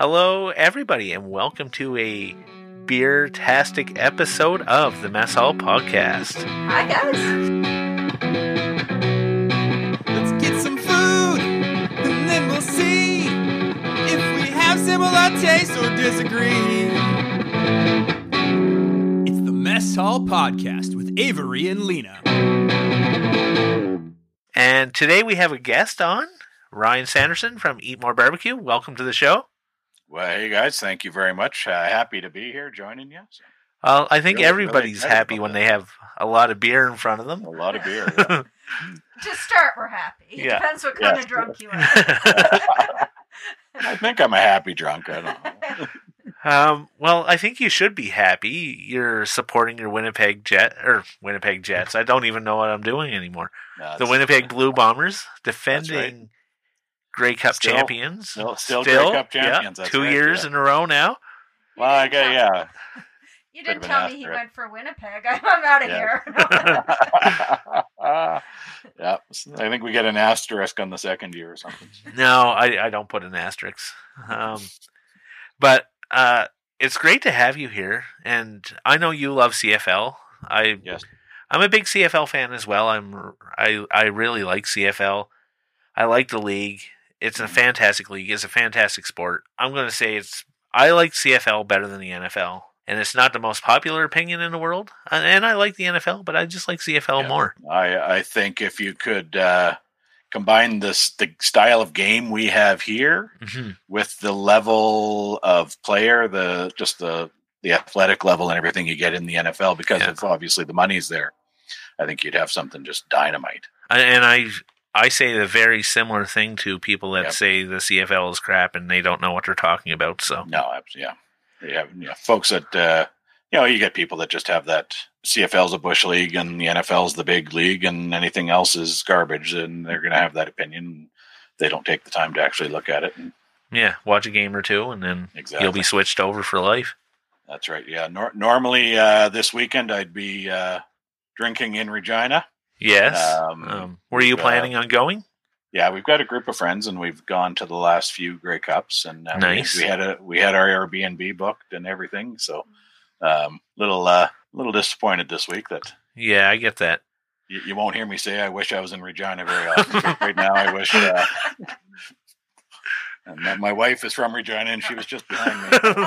Hello, everybody, and welcome to a beer-tastic episode of the Mess Hall Podcast. Hi, guys. Let's get some food, and then we'll see if we have similar tastes or disagree. It's the Mess Hall Podcast with Avery and Lena. And today we have a guest on, Ryan Sanderson from Eat More Barbecue. Welcome to the show. Well, hey guys, thank you very much. Uh, happy to be here joining you. So, Well, I think Really- really everybody's excited happy when that. they have a lot of beer in front of them. a lot of beer. yeah. To start, we're happy. It Yeah. Depends what kind Yeah. of drunk you are. I think I'm a happy drunk. I don't know. um, well, I think you should be happy. You're supporting your Winnipeg Jet or Winnipeg Jets. I don't even know what I'm doing anymore. No, the Winnipeg Blue Bombers defending Grey Cup Still- champions. Still, still, Grey Cup yeah, champions. that's two right, years yeah. in a row now. Well, I didn't got yeah. You didn't tell me he asterisk. went for Winnipeg. I'm, I'm out of Yeah. here. yeah, I think we get an asterisk on the second year or something. No, I, I don't put an asterisk. Um, but uh, it's great to have you here, and I know you love CFL. I Yes. I'm a big CFL fan as well. I'm I I really like CFL. I like the league. It's a fantastic league. It's a fantastic sport. I'm going to say it's I like CFL better than the NFL. And it's not the most popular opinion in the world. And- I like the NFL, but I just like CFL Yeah. more. I I think if you could uh, combine this the style of game we have here hmm with the level of player, the just the the athletic level and everything you get in the NFL because Yeah. of obviously the money's there. I think you'd have something just dynamite. And I I say the very similar thing to people that Yep. say the CFL is crap and they don't know what they're talking about. So No, yeah, you have you know, folks that uh, you know you get people that just have that CFL's a bush league and the NFL's the big league and anything else is garbage, and they're going to have that opinion. They don't take the time to actually look at it. And yeah, watch a game or two and then exactly, you'll be switched over for life. that's right. Yeah, nor- normally uh, this weekend I'd be uh, drinking in Regina. Yes. Um, Um, were you uh, planning on going? Yeah, we've got a group of friends, and we've gone to the last few Grey Cups, and uh, we- Nice. we, had a we had our Airbnb booked and everything. So, um, little uh, little disappointed this week that Yeah, I get that. you, you won't hear me say I wish I was in Regina very often. Right now, I wish. Uh, and that my wife is from Regina, and she was just behind me.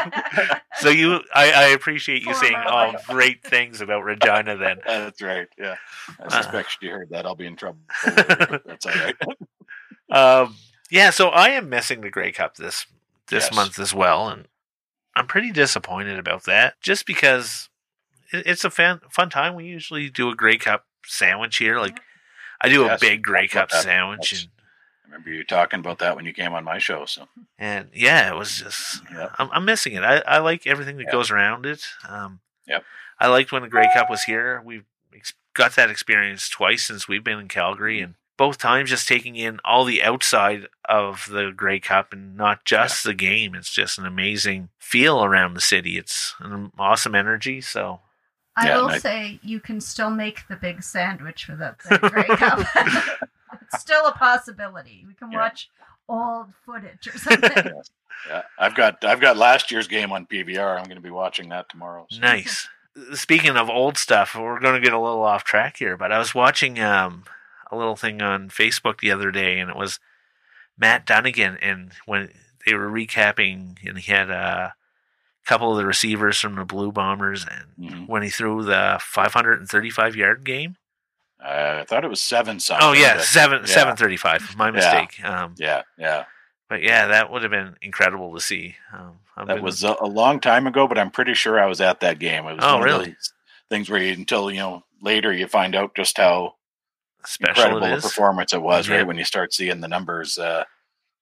So you, I, I appreciate you saying all wife. great things about Regina. Then, Uh, that's right. Yeah, I Uh. suspect she heard that. I'll be in trouble. That's all right. um, yeah. So I am missing the Grey Cup this this Yes. month as well, and I'm pretty disappointed about that. Just because it, it's a fun fun time. We usually do a Grey Cup sandwich here. Like I do Yes, a big Grey Cup that- sandwich, that's- and, I remember you talking about that when you came on my show. So, and yeah, it was just yeah, I'm, I'm missing it. I, I like everything that Yeah. goes around it. Um, Yep. I liked when the Grey Cup was here. We've ex- got that experience twice since we've been in Calgary, Mm-hmm. and both times just taking in all the outside of the Grey Cup and not just the game. It's just an amazing feel around the city. It's an awesome energy. So I Yeah, will I- say you can still make the big sandwich without the Grey Cup. it's still a possibility. We can Yeah. watch old footage or something. yeah, I've got I've got last year's game on PVR. I'm going to be watching that tomorrow. so- nice. Speaking of old stuff, we're going to get a little off track here, but I was watching um, a little thing on Facebook the other day, and it was Matt Dunnigan, and when they were recapping, and he had a couple of the receivers from the Blue Bombers, and Mhm. when he threw the 535 yard game. Uh, I thought it was seven something. Oh yeah, seven yeah. 735. My Yeah. mistake. Um, Yeah, yeah. but yeah, that would have been incredible to see. Um, That been- was a, a long time ago, but I'm pretty sure I was at that game. It was Oh, one of really? those things where you, until you know later you find out just how special incredible performance it was. Yeah. Right when you start seeing the numbers uh,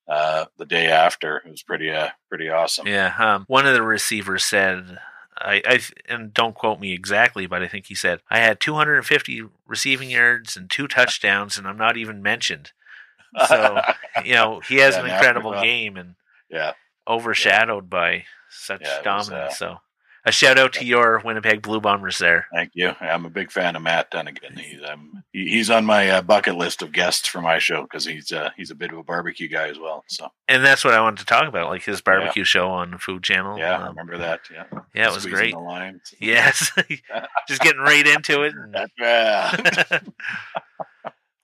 uh, the day after, it was pretty uh, pretty awesome. Yeah, um, one of the receivers said, I, I, and don't quote me exactly, but I think he said, I had 250 receiving yards and two touchdowns, and I'm not even mentioned. So, you know, he has Yeah, an incredible game and yeah, overshadowed by such Yeah, it was, dominance. uh, so, a shout out to your Winnipeg Blue Bombers there. Thank you. I'm a big fan of Matt Dunnigan. He's um, he, he's on my uh, bucket list of guests for my show because he's uh, he's a bit of a barbecue guy as well. So And that's what I wanted to talk about, like his barbecue show on Food Channel. yeah, I Um, remember that. Yeah, yeah, it was Squeezing great. Yes, just getting right into it. and-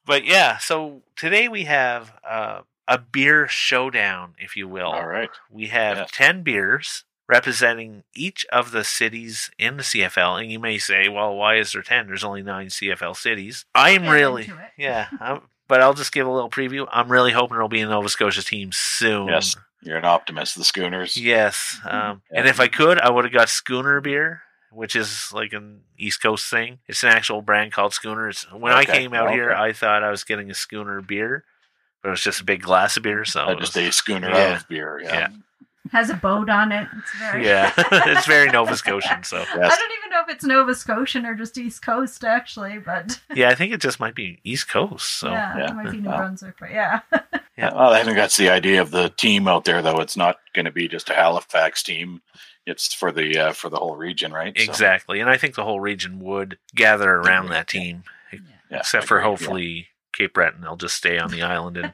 but yeah, so today we have uh, a beer showdown, if you will. All right. We have Yes. 10 beers representing each of the cities in the CFL. And you may say, well, why is there 10? There's only nine CFL cities. I'm Get really, yeah, I'm, but I'll just give a little preview. I'm really hoping there'll be a Nova Scotia team soon. Yes. You're an optimist. The Schooners. Yes. Um, Yeah. And if I could, I would have got Schooner beer, which is like an East Coast thing. It's an actual brand called Schooner. It's, when I came out here, I thought I was getting a Schooner beer, but it was just a big glass of beer. So Uh, just was- a schooner Yeah. of beer. Yeah. Yeah. Has a boat on it. It's very. yeah, it's very Nova Scotian. So I don't even know if it's Nova Scotian or just East Coast, actually, but yeah, I think it just might be East Coast. So yeah, yeah. it might be New Wow. Brunswick, but yeah. Yeah. Well, I think that's the idea of the team out there, though. It's not going to be just a Halifax team. It's for the uh, for the whole region, right? So, exactly, and I think the whole region would gather around that team, yeah, except I for agree, hopefully Cape Breton. They'll just stay on the island and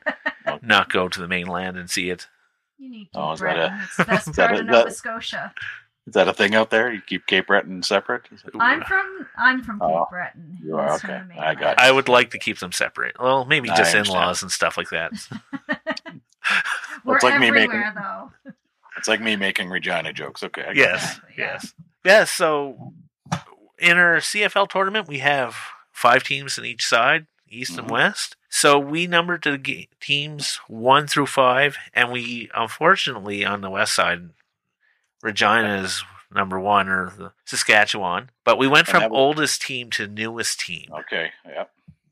not go to the mainland and see it. You need Oh, Cape is that Breton. a- It's the best is that part a- of Nova that- Scotia. Is that a thing out there? You keep Cape Breton separate? Is it- I'm from I'm from Cape Oh, Breton. you are? Okay. I mainland. got I would like to keep them separate. Well, maybe just in laws and stuff like that. We're It's like me making- everywhere, though. It's like me making Regina jokes. Okay. I get yes, Exactly, yeah. yes, yes. So in our CFL tournament, we have five teams in each side, east and Mhm. west. So we numbered the teams one through five, and we unfortunately on the west side, Regina is number one or the Saskatchewan, but we went from oldest team to newest team. Okay. Yeah.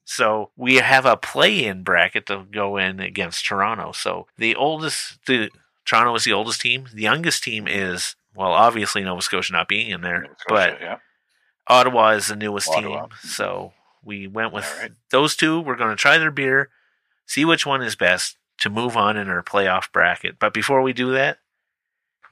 So we have a play-in bracket to go in against Toronto. So the oldest, the Toronto is the oldest team. The youngest team is well, obviously Nova Scotia not being in there, Nova but yeah. Ottawa is the newest Ottawa. team. So we went with All right. those two. We're going to try their beer, see which one is best to move on in our playoff bracket. But before we do that,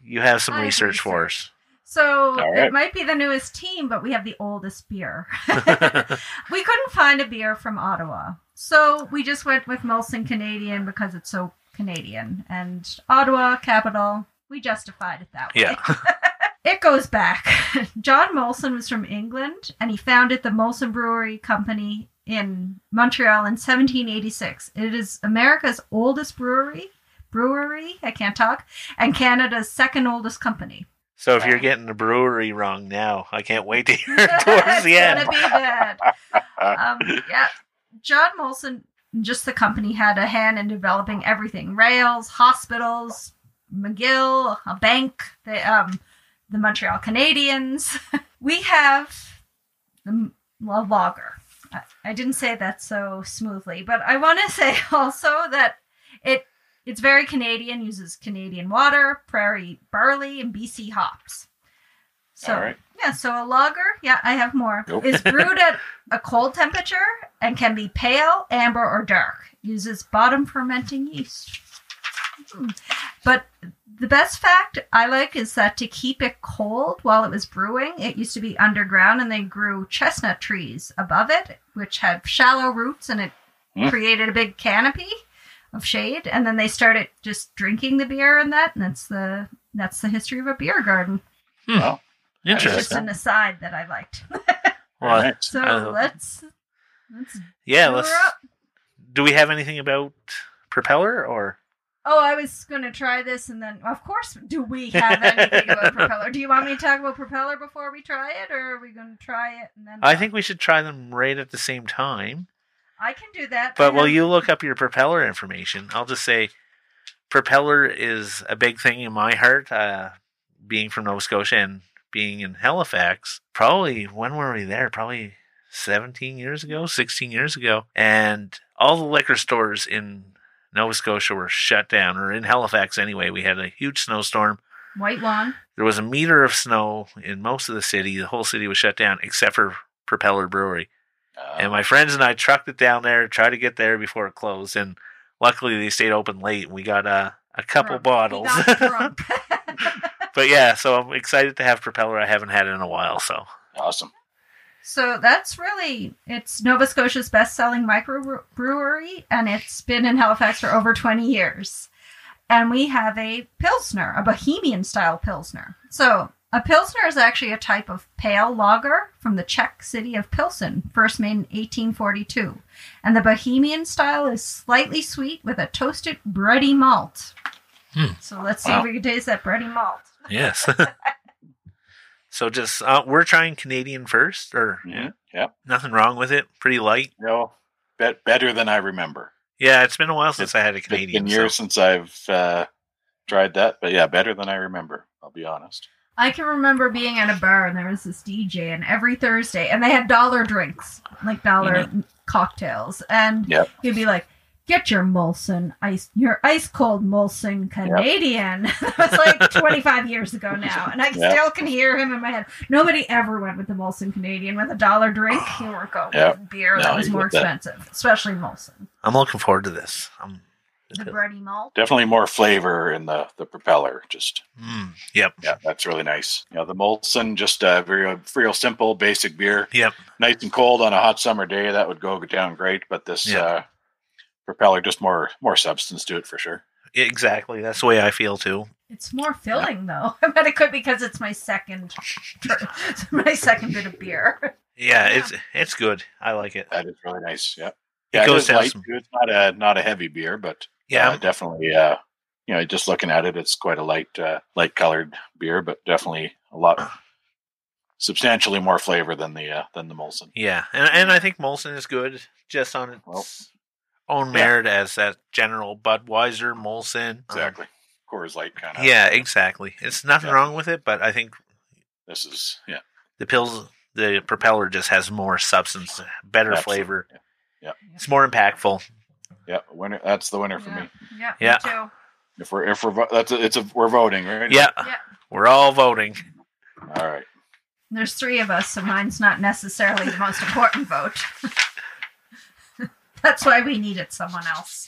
you have some I have research for us. So All it might be the newest team, but we have the oldest beer. we couldn't find a beer from Ottawa. So we just went with Molson Canadian because it's so Canadian. And Ottawa, capital, we justified it that way. yeah. It goes back. John Molson was from England and he founded the Molson Brewery Company in Montreal in 1786. It is America's oldest brewery, brewery, I can't talk, and Canada's second oldest company. So if you're getting the brewery wrong now, I can't wait to hear it towards the end. It's gonna be bad. Um, yeah, John Molson, just the company, had a hand in developing everything: rails, hospitals, McGill, a bank, the um, the Montreal Canadiens. we have the lager. I, I didn't say that so smoothly, but I want to say also that it it's very Canadian. Uses Canadian water, prairie barley, and BC hops. So All right. yeah, so a lager, yeah, I have more. Nope. Is brewed at a cold temperature and can be pale, amber, or dark. Uses bottom fermenting yeast. Hmm. But the best fact I like is that to keep it cold while it was brewing, it used to be underground and they grew chestnut trees above it, which had shallow roots and it Hmm. created a big canopy of shade. And then they started just drinking the beer and that, and that's the that's the history of a beer garden. Well, Just Interesting. an aside that I liked. Well. So Uh, let's let's yeah, let's. up. Do we have anything about propeller or? Oh, I was gonna try this, and then of course, do we have anything about propeller? Do you want me to talk about propeller before we try it, or are we gonna try it and then? I think we should try them right at the same time. I can do that. But while have- you look up your propeller information, I'll just say propeller is a big thing in my heart. Uh, being from Nova Scotia and being in Halifax, probably when were we there? Probably 17 years ago, 16 years ago. And all the liquor stores in Nova Scotia were shut down, or in Halifax anyway. We had a huge snowstorm. white lawn. There was a meter of snow in most of the city. The whole city was shut down except for Propeller Brewery. Uh, And my friends and I trucked it down there, tried to get there before it closed, and luckily they stayed open late. and We got uh, a couple Drunk. bottles. We got drunk. but yeah, so I'm excited to have Propeller. I haven't had it in a while, so Awesome. So that's really it's Nova Scotia's best-selling microbrewery, and it's been in Halifax for over 20 years. And we have a pilsner, a Bohemian-style pilsner. So a pilsner is actually a type of pale lager from the Czech city of Pilsen, first made in 1842. And the Bohemian style is slightly sweet with a toasted bready malt. Hmm. So let's see Wow. if we can taste that bready malt. yes. so just uh, we're trying Canadian first, or Mhm. Yeah. nothing wrong with it. Pretty light. No, bet better than I remember. Yeah, it's been a while since I had a It's Canadian. been years so- since I've uh, tried that, but yeah, better than I remember. I'll be honest. I can remember being at a bar and there was this DJ, and every Thursday, and they had dollar drinks, like dollar cocktails, and Yep. he'd be like, "Get your Molson ice, your ice cold Molson Canadian." it was like 25 years ago now, and I Yep. still can hear him in my head. Nobody ever went with the Molson Canadian with a dollar drink. You were going Yep. with beer No, that was more get that. expensive, especially Molson. I'm looking forward to this. Um, The bready malt. Definitely more flavor in the the propeller. Just mm, yep. yeah, that's really nice. You know, the Molson, just a very real simple, basic beer. Yep. Nice and cold on a hot summer day, that would go down great. But this Yeah. uh, propeller, just more more substance to it for sure. Exactly. That's the way I feel too. It's more filling though, but it could because it's my second, my second bit of beer. Yeah, Yeah. it's it's good. I like it. That is really nice. Yeah, It yeah, it goes is down light. some- It's not a not a heavy beer, but Yeah, uh, definitely. Uh, you know, just looking at it, it's quite a light uh, light colored beer, but definitely a lot substantially more flavor than the uh, than the Molson. yeah, and and I think Molson is good just on its Well, own yeah. merit as that general Budweiser Molson. Um, Exactly. Coors Light kind of. yeah, exactly. It's nothing Yeah. wrong with it, but I think This is yeah. the pills, the propeller just has more substance, better Absolutely. flavor. Yeah. It's more impactful. Yeah, winner. That's the winner for yeah. me. Yeah, Yeah. me too. If we're if we're that's a, it's a we're voting right. Yeah, Yeah. we're all voting. All right. There's three of us, so mine's not necessarily the most important vote. That's why we needed someone else.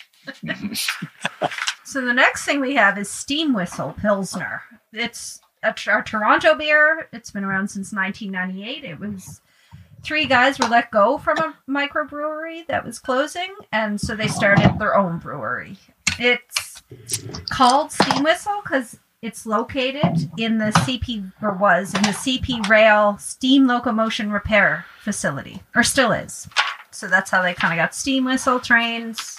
so the next thing we have is Steam Whistle Pilsner. It's a, Toronto beer. It's been around since 1998. It was three guys were let go from a microbrewery that was closing, and so they started their own brewery. It's called Steam Whistle because it's located in the CP or was in the CP Rail Steam Locomotion Repair Facility, or still is. So that's how they kind of got steam whistle trains.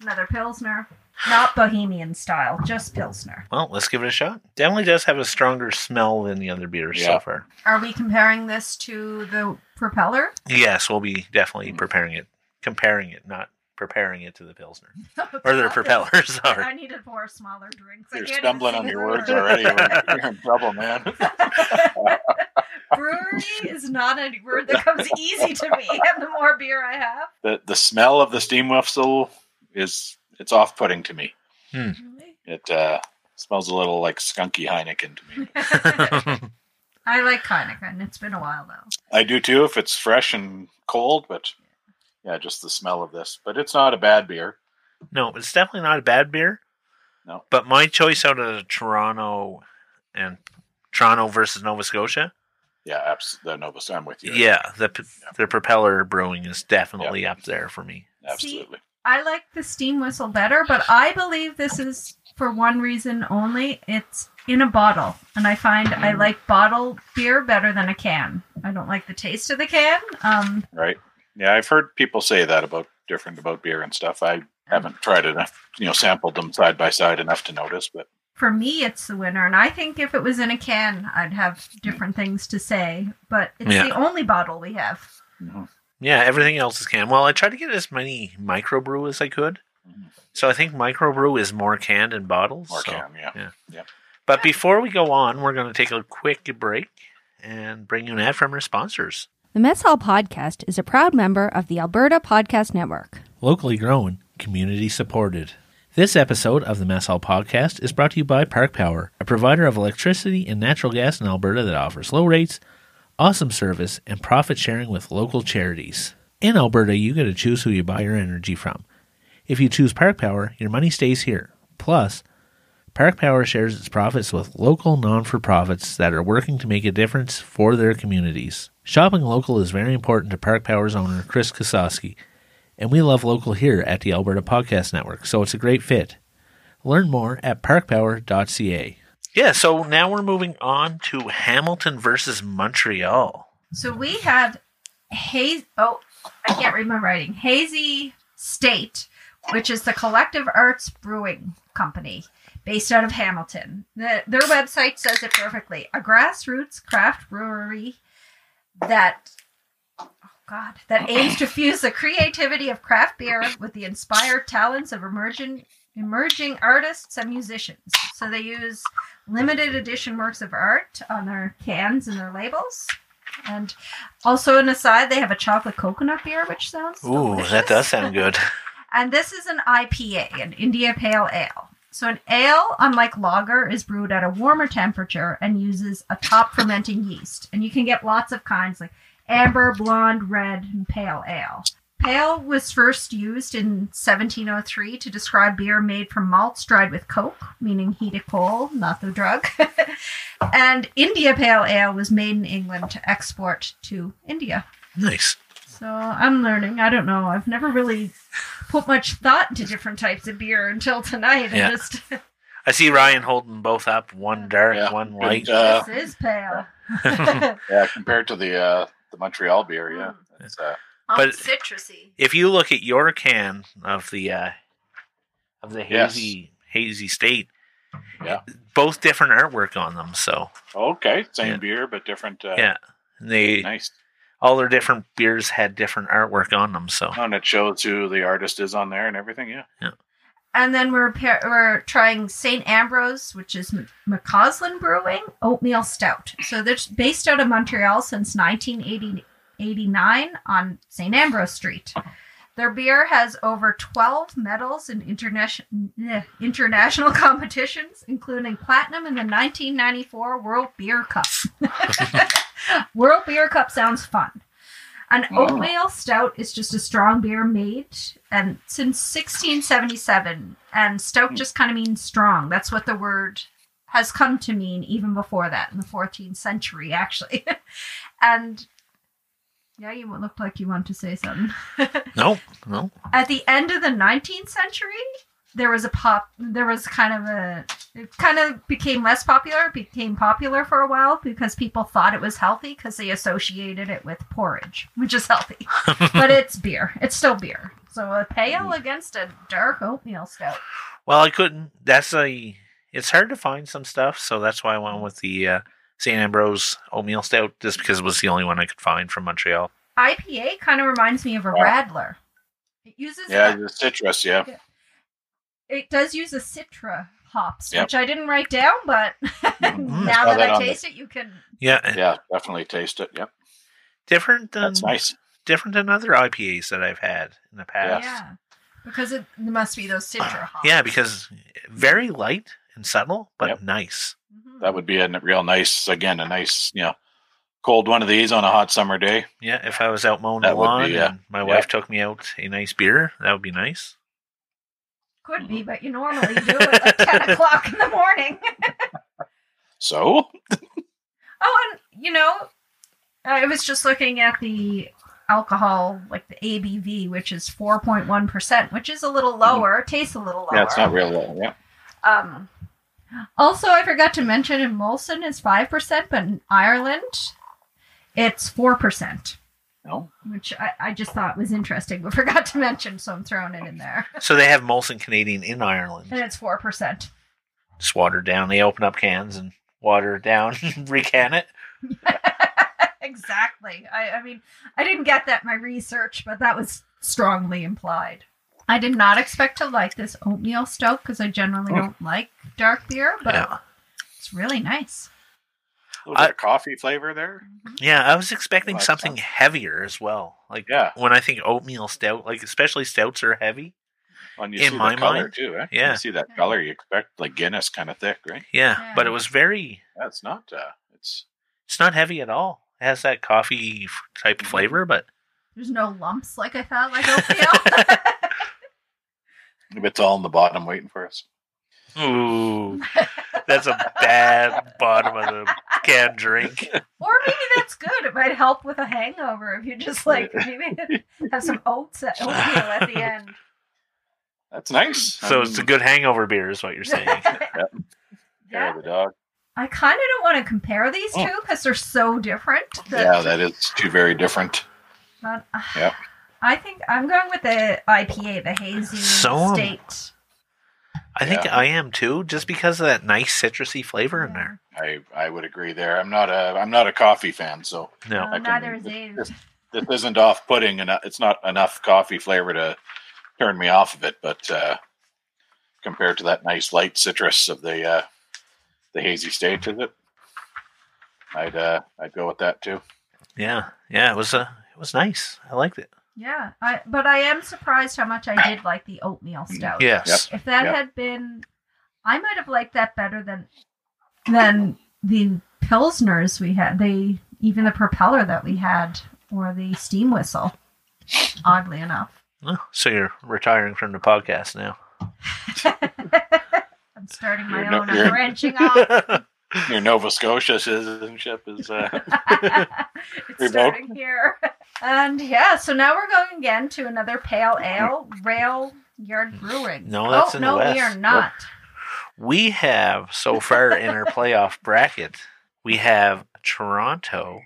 Another pilsner, not Bohemian style, just pilsner. Well, let's give it a shot. Definitely does have a stronger smell than the other beers so far. Are we comparing this to the propeller? Yes, we'll be definitely preparing it, comparing it, not preparing it to the pilsner or the propeller. I Sorry. need to pour smaller drinks. You're stumbling on your words already. You're, you're in trouble, man. Brewery is not a word that comes easy to me. And the more beer I have, The the smell of the steam whistle is it's off putting to me. It uh, smells a little like skunky Heineken to me. I like Heineken. It's been a while though. I do too if it's fresh and cold, but yeah, just the smell of this. But it's not a bad beer. no, it's definitely not a bad beer. No. But my choice out of Toronto and Toronto versus Nova Scotia, Yeah, abs- the Nova. I'm with you. yeah, the p the propeller brewing is definitely up there for me. absolutely. I like the steam whistle better, but I believe this is for one reason only. It's in a bottle, and I find I Mm. like bottle beer better than a can. I don't like the taste of the can. Um, Right. Yeah, I've heard people say that about different about beer and stuff. I haven't tried it enough, you know, sampled them side by side enough to notice, but for me, it's the winner, and I think if it was in a can, I'd have different things to say. But it's Yeah. the only bottle we have. Yeah, everything else is can. Well, I tried to get as many microbrew as I could. So I think microbrew is more canned in bottles. more so- can, yeah. But before we go on, we're going to take a quick break and bring you an ad from our sponsors. The Mess Hall Podcast is a proud member of the Alberta Podcast Network. Locally grown, community supported. This episode of the Mess Hall Podcast is brought to you by Park Power, a provider of electricity and natural gas in Alberta that offers low rates, awesome service, and profit sharing with local charities. In Alberta, you get to choose who you buy your energy from. If you choose Park Power, your money stays here. Plus, Park Power shares its profits with local non for profits that are working to make a difference for their communities. Shopping local is very important to Park Power's owner, Kris Kasawski, and we love local here at the Alberta Podcast Network, so it's a great fit. Learn more at parkpower.ca. Yeah, so now we're moving on to Hamilton versus Montreal. So we had Hazy, Oh, I can't read my writing. Hazy State, which is the Collective Arts Brewing Company based out of Hamilton. The, their website says it perfectly. A grassroots craft brewery that god, that aims to fuse the creativity of craft beer with the inspired talents of emerging emerging artists and musicians. So they use limited edition works of art on their cans and their labels. And also an aside, they have a chocolate coconut beer, which sounds Ooh, delicious. that does sound good. And this is an IPA, an India Pale Ale. So an ale, unlike lager, is brewed at a warmer temperature and uses a top fermenting yeast. And you can get lots of kinds like amber, blonde, red, and pale ale. Pale was first used in 1703 to describe beer made from malts dried with coke, meaning heated coal, not the drug. and India Pale Ale was made in England to export to India. Nice. So I'm learning. I don't know. I've never really put much thought into different types of beer until tonight. Yeah. And just I see Ryan holding both up, one dark, Yeah. one light. Good, uh, this is pale. yeah, compared to the uh, the Montreal beer, yeah. It's, uh, But- citrusy. if you look at your can of the uh, of the Yes. hazy hazy state, Yeah. both different artwork on them. So okay, same Yeah. beer but different. Uh, yeah, they nice. all their different beers had different artwork on them. So Oh, and it shows who the artist is on there and everything. Yeah, Yeah. And then we're we're trying St. Ambrose, which is McAuslan Brewing Oatmeal Stout. So they're based out of Montreal since 1989 on St. Ambrose Street. Their beer has over 12 medals in eh, international international competitions, including platinum in the 1994 World Beer Cup. World Beer Cup sounds fun. An oatmeal stout is just a strong beer made and since 1677 and stout hmm. just kind of means strong. That's what the word has come to mean even before that in the 14th century actually. and yeah, you look like you want to say something. no, no, At the end of the 19th century, there was a pop there was kind of a it kind of became less popular, became popular for a while because people thought it was healthy because they associated it with porridge, which is healthy. but it's beer. It's still beer. So a pale against a dark oatmeal stout. well, I couldn't. That's a. It's hard to find some stuff, so that's why I went with the uh, St. Ambrose oatmeal stout, just because it was the only one I could find from Montreal. IPA kind of reminds me of a. Radler. It uses Yeah, the citrus. Yeah. It does use a citra hops, Yep. which I didn't write down, but Mhm. now that, that I on the- taste it, you can. Yeah, Yeah, definitely taste it. Yep. different than That's nice. different than other IPAs that I've had in the past. Yeah, because it must be those citra hops. Yeah, because very light and subtle, but Yep. nice. Mhm. That would be a real nice, again, a nice, you know, cold one of these on a hot summer day. Yeah, if I was out mowing That the would be, lawn yeah. and my Yeah. wife took me out a nice beer, that would be nice. Could be, but you normally do it at ten o'clock in the morning. So, Oh, and you know, I was just looking at the alcohol, like the ABV, which is four point one percent, which is a little lower. Tastes a little lower. Mm-hmm. yeah, it's not real low. Yeah. Um, also, I forgot to mention in Molson is five percent, but in Ireland it's four percent, No. which I, I just thought was interesting, but forgot to mention, so I'm throwing it in there. So they have Molson Canadian in Ireland. And it's four percent. Just watered down. They open up cans and water down, and recan it. exactly. I, I mean, I didn't get that in my research, but that was strongly implied. I did not expect to like this oatmeal stout because I generally Oh. don't like dark beer, but Yeah. it's really nice. A little I- bit of coffee flavor there. Yeah, I was expecting Like something some- heavier as well. Like Yeah. when I think oatmeal stout, like especially stouts are heavy. When you In see my the color mind, too, eh? yeah. You see that color, you expect like Guinness kind of thick, right? Yeah, Yeah. but it was very. That's not. Uh, it's It's not heavy at all. It has that coffee f- type of flavor, but There's no lumps like I thought like oatmeal. it's all in the bottom waiting for us. Ooh, that's a bad bottom of the can drink. Or maybe that's good. It might help with a hangover if you just like maybe have some oats at, oatmeal at the end. That's nice. So it's a good hangover beer, is what you're saying. Care Yeah. the dog. I kind of don't want to compare these Oh. two because they're so different. that- Yeah, that is two very different. But, uh, Yep. I think I'm going with the IPA, the hazy So am- state. I think Yeah. I am too, just because of that nice citrusy flavor in there. I I would agree there. I'm not a I'm not a coffee fan, so No, I can- neither is this- Abe. this- this isn't off putting and it's not enough coffee flavor to turn me off of it. But uh, compared to that nice light citrus of the uh, the hazy state, is it? I'd uh, I'd go with that too. yeah, yeah, it was uh, it was nice. I liked it. Yeah, I, but I am surprised how much I did like the oatmeal stout. Yes, If that Yep. had been, I might have liked that better than than the pilsners we had. They even the propeller that we had, or the steam whistle. Oddly enough, Oh, so you're retiring from the podcast now. I'm starting my You're no- own. I'm branching off. Your Nova Scotia citizenship is uh, it's Remote. starting here. And yeah, so now we're going again to another pale ale, Rail Yard Brewing. No, that's oh, in the no, we are not. we have so far in our playoff bracket, we have Toronto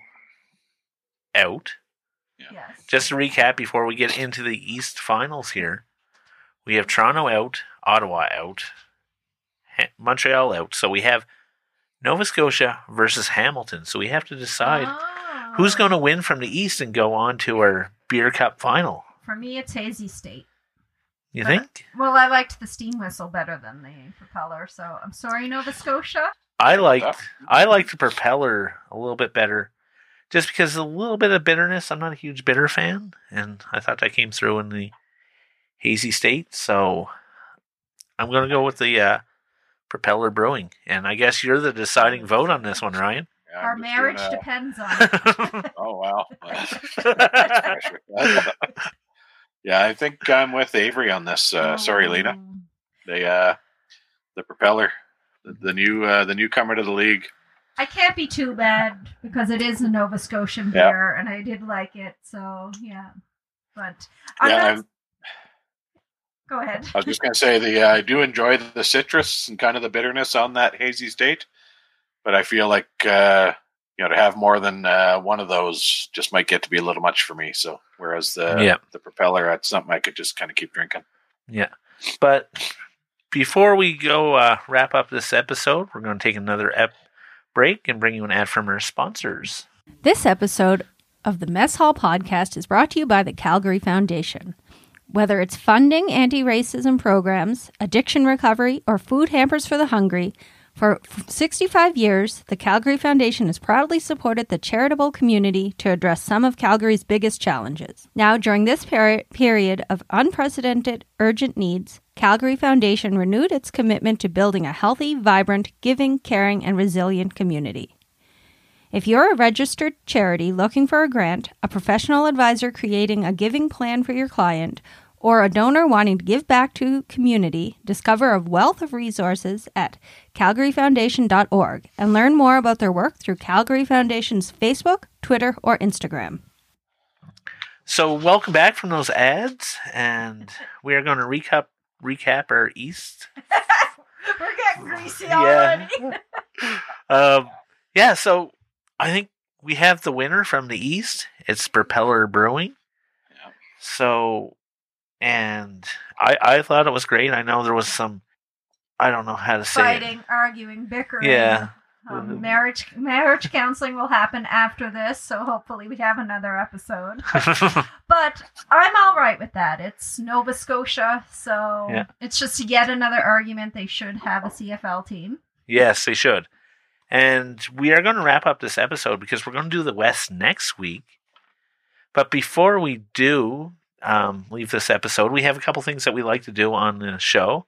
out. Yes. Just to recap before we get into the East Finals here, we have Toronto out, Ottawa out, ha- Montreal out. So we have Nova Scotia versus Hamilton. So we have to decide Ah. Who's going to win from the East and go on to our Beer Cup final. For me, it's Hazy State. You Uh, think? Well, I liked the steam whistle better than the propeller, so I'm sorry, Nova Scotia. I liked. I liked the propeller a little bit better, just because a little bit of bitterness. I'm not a huge bitter fan, and I thought that came through in the hazy state. So I'm going to go with the uh, propeller brewing, and I guess you're the deciding vote on this one, Ryan. Yeah, Our I'm just marriage depends on it. Oh wow. yeah, I think I'm with Avery on this. Uh, Sorry, Lena. Oh. They uh, the propeller, the, the new uh, the newcomer to the league. I can't be too bad because it is a Nova Scotian Yeah. beer, and I did like it. So yeah, but I'm yeah, not- go ahead. I was just gonna say the uh, I do enjoy the citrus and kind of the bitterness on that hazy state, but I feel like uh, you know to have more than uh, one of those just might get to be a little much for me. So whereas the Yeah. the propeller, that's something I could just kind of keep drinking. Yeah, but before we go uh, wrap up this episode, we're going to take another ep- break and bring you an ad from our sponsors. This episode of the Mess Hall podcast is brought to you by the Calgary Foundation. Whether it's funding anti racism programs, addiction recovery, or food hampers for the hungry, for 65 years, the Calgary Foundation has proudly supported the charitable community to address some of Calgary's biggest challenges. Now, during this peri- period of unprecedented urgent needs, Calgary Foundation renewed its commitment to building a healthy, vibrant, giving, caring, and resilient community. If you're a registered charity looking for a grant, a professional advisor creating a giving plan for your client, or a donor wanting to give back to community, discover a wealth of resources at calgaryfoundation.org and learn more about their work through Calgary Foundation's Facebook, Twitter, or Instagram. So, welcome back from those ads, and we are going to recap recap our East. We're getting greasy Yeah. already. Um, yeah, so I think we have the winner from the East. It's Propeller Brewing. Yeah. So, and I I thought it was great. I know there was some, I don't know how to say Fighting, arguing, bickering. Yeah. Um, marriage marriage counseling will happen after this, so hopefully we have another episode. But I'm all right with that. It's Nova Scotia, so Yeah. it's just yet another argument they should have a CFL team. yes, they should. And we are going to wrap up this episode because we're going to do the West next week. But before we do um, leave this episode, we have a couple things that we like to do on the show.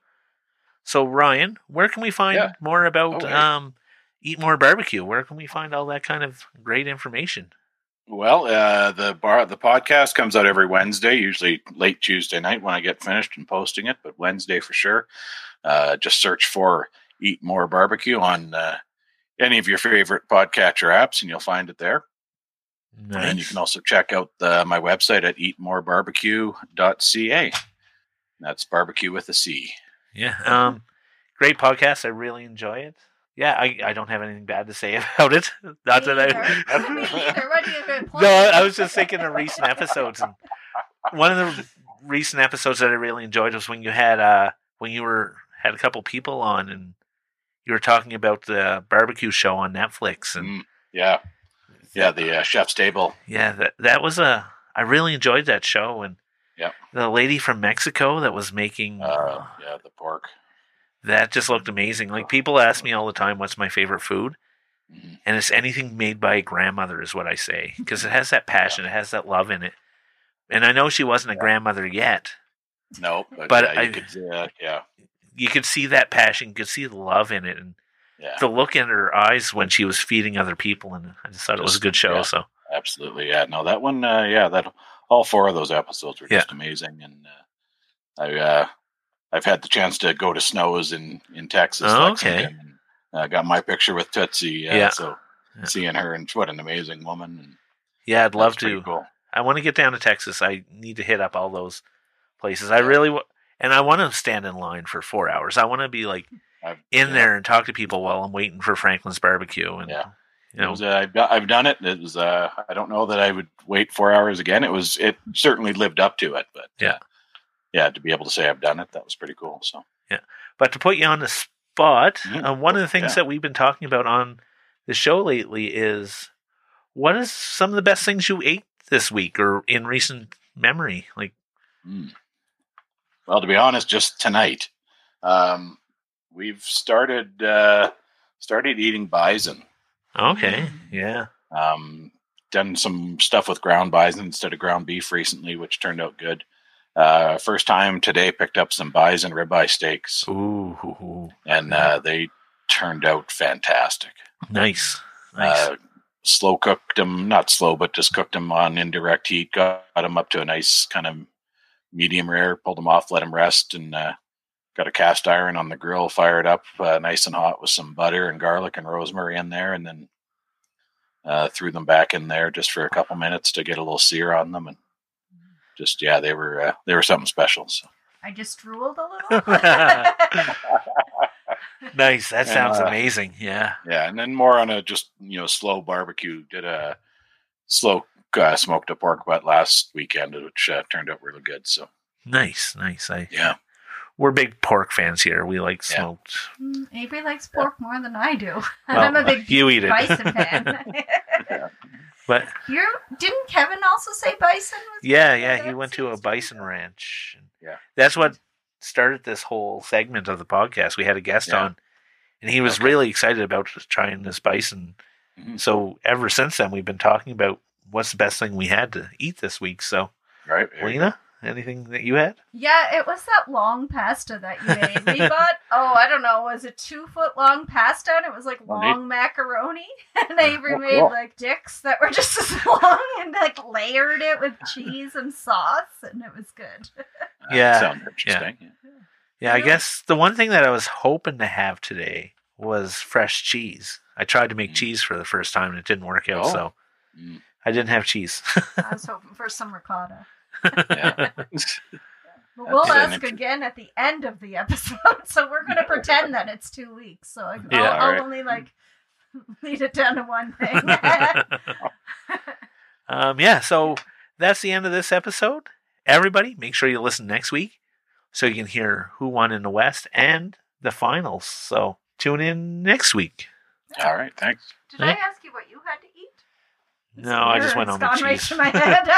So, Ryan, where can we find Yeah. more about Oh, hey. um, Eat More Barbecue? Where can we find all that kind of great information? Well, uh, the bar the podcast comes out every Wednesday, usually late Tuesday night when I get finished and posting it, but Wednesday for sure. Uh, just search for Eat More Barbecue on uh, any of your favorite podcatcher apps, and you'll find it there. Nice. And you can also check out the, my website at eatmorebarbecue.ca. That's barbecue with a C. Yeah. Um, great podcast. I really enjoy it. Yeah, I, I don't have anything bad to say about it. Not that Me I. either. Me either. What do you imply? no, I was just thinking of recent episodes, and one of the recent episodes that I really enjoyed was when you had uh when you were had a couple people on and you were talking about the barbecue show on Netflix, and Mm, yeah. Yeah, the uh, chef's table. yeah, that that was a I really enjoyed that show, and Yep. the lady from Mexico that was making Uh, yeah, the pork. that just looked amazing. Like people ask me all the time, "What's my favorite food?" Mhm. and it's anything made by a grandmother is what I say because it has that passion, it has that love in it. And I know she wasn't a grandmother yet. No, but, But yeah, you I- could, uh, yeah, You could see that passion, you could see the love in it, and yeah, the look in her eyes when she was feeding other people. And I just thought it was a good show. yeah. So absolutely. Yeah, no, that one, uh, yeah, that all four of those episodes were Yeah. just amazing, and uh, I, uh, I've had the chance to go to Snows in in Texas. Oh, okay. And, uh, got my picture with Tootsie. Yeah. so seeing her and what an amazing woman. And yeah, I'd love to. Cool. I want to get down to Texas. I need to hit up all those places. I really w- and I want to stand in line for four hours. I want to be like I've- in yeah. there and talk to people while I'm waiting for Franklin's barbecue. And Yeah. you know, was, uh, I've, I've done it. It was. Uh, I don't know that I would wait four hours again. It was. It certainly lived up to it. But Yeah. uh, yeah, to be able to say I've done it, that was pretty cool. So yeah, But to put you on the spot, Mhm. uh, one of the things Yeah. that we've been talking about on the show lately is what is some of the best things you ate this week or in recent memory? Like, Mm. Well, to be honest, just tonight, um, we've started uh, started eating bison. okay, yeah, Um, done some stuff with ground bison instead of ground beef recently, which turned out good. Uh, first time today, picked up some bison ribeye steaks, ooh, and uh, they turned out fantastic. nice, nice, Uh, slow cooked them, not slow, but just cooked them on indirect heat. Got them up to a nice kind of medium rare. Pulled them off, let them rest, and uh, got a cast iron on the grill fired up, uh, nice and hot with some butter and garlic and rosemary in there, and then uh, threw them back in there just for a couple minutes to get a little sear on them, and just yeah, they were uh, they were something special. So I just drooled a little. nice. That sounds uh, amazing. Yeah, yeah, and then more on a just you know slow barbecue. Did a slow uh, smoked a pork butt last weekend, which uh, turned out really good. So nice, nice. I yeah, we're big pork fans here. We like Yeah. smoked. Mm, Avery likes pork more than I do. And Well, I'm a big you eat it. bison fan. But you didn't Kevin also say bison? Was Yeah, one yeah, the he went to a episodes? bison ranch. Yeah. That's what started this whole segment of the podcast. We had a guest Yeah. on, and he was Okay. really excited about trying this bison. Mhm. So ever since then, we've been talking about what's the best thing we had to eat this week. So, right. there you Lena, anything that you had? Yeah, it was that long pasta that you made. We bought, oh, I don't know, was it two foot long pasta? And it was like long macaroni. And Avery Oh, made cool. like dicks that were just as long and like layered it with cheese and sauce. And it was good. go. Yeah, sounds interesting. Yeah, I guess the one thing that I was hoping to have today was fresh cheese. I tried to make Mm. cheese for the first time and it didn't work out, Oh. so Mm. I didn't have cheese. I was hoping for some ricotta. Yeah. But we'll That's ask inter- again at the end of the episode. So we're going to pretend that it's two weeks. So I, Yeah, I'll, I'll only like lead it down to one thing. um, yeah, so that's the end of this episode. Everybody, make sure you listen next week so you can hear who won in the West and the finals. So tune in next week. All right. Thanks. Did I ask you what you had to eat? No, I just went It's on the gone right cheese. to my head.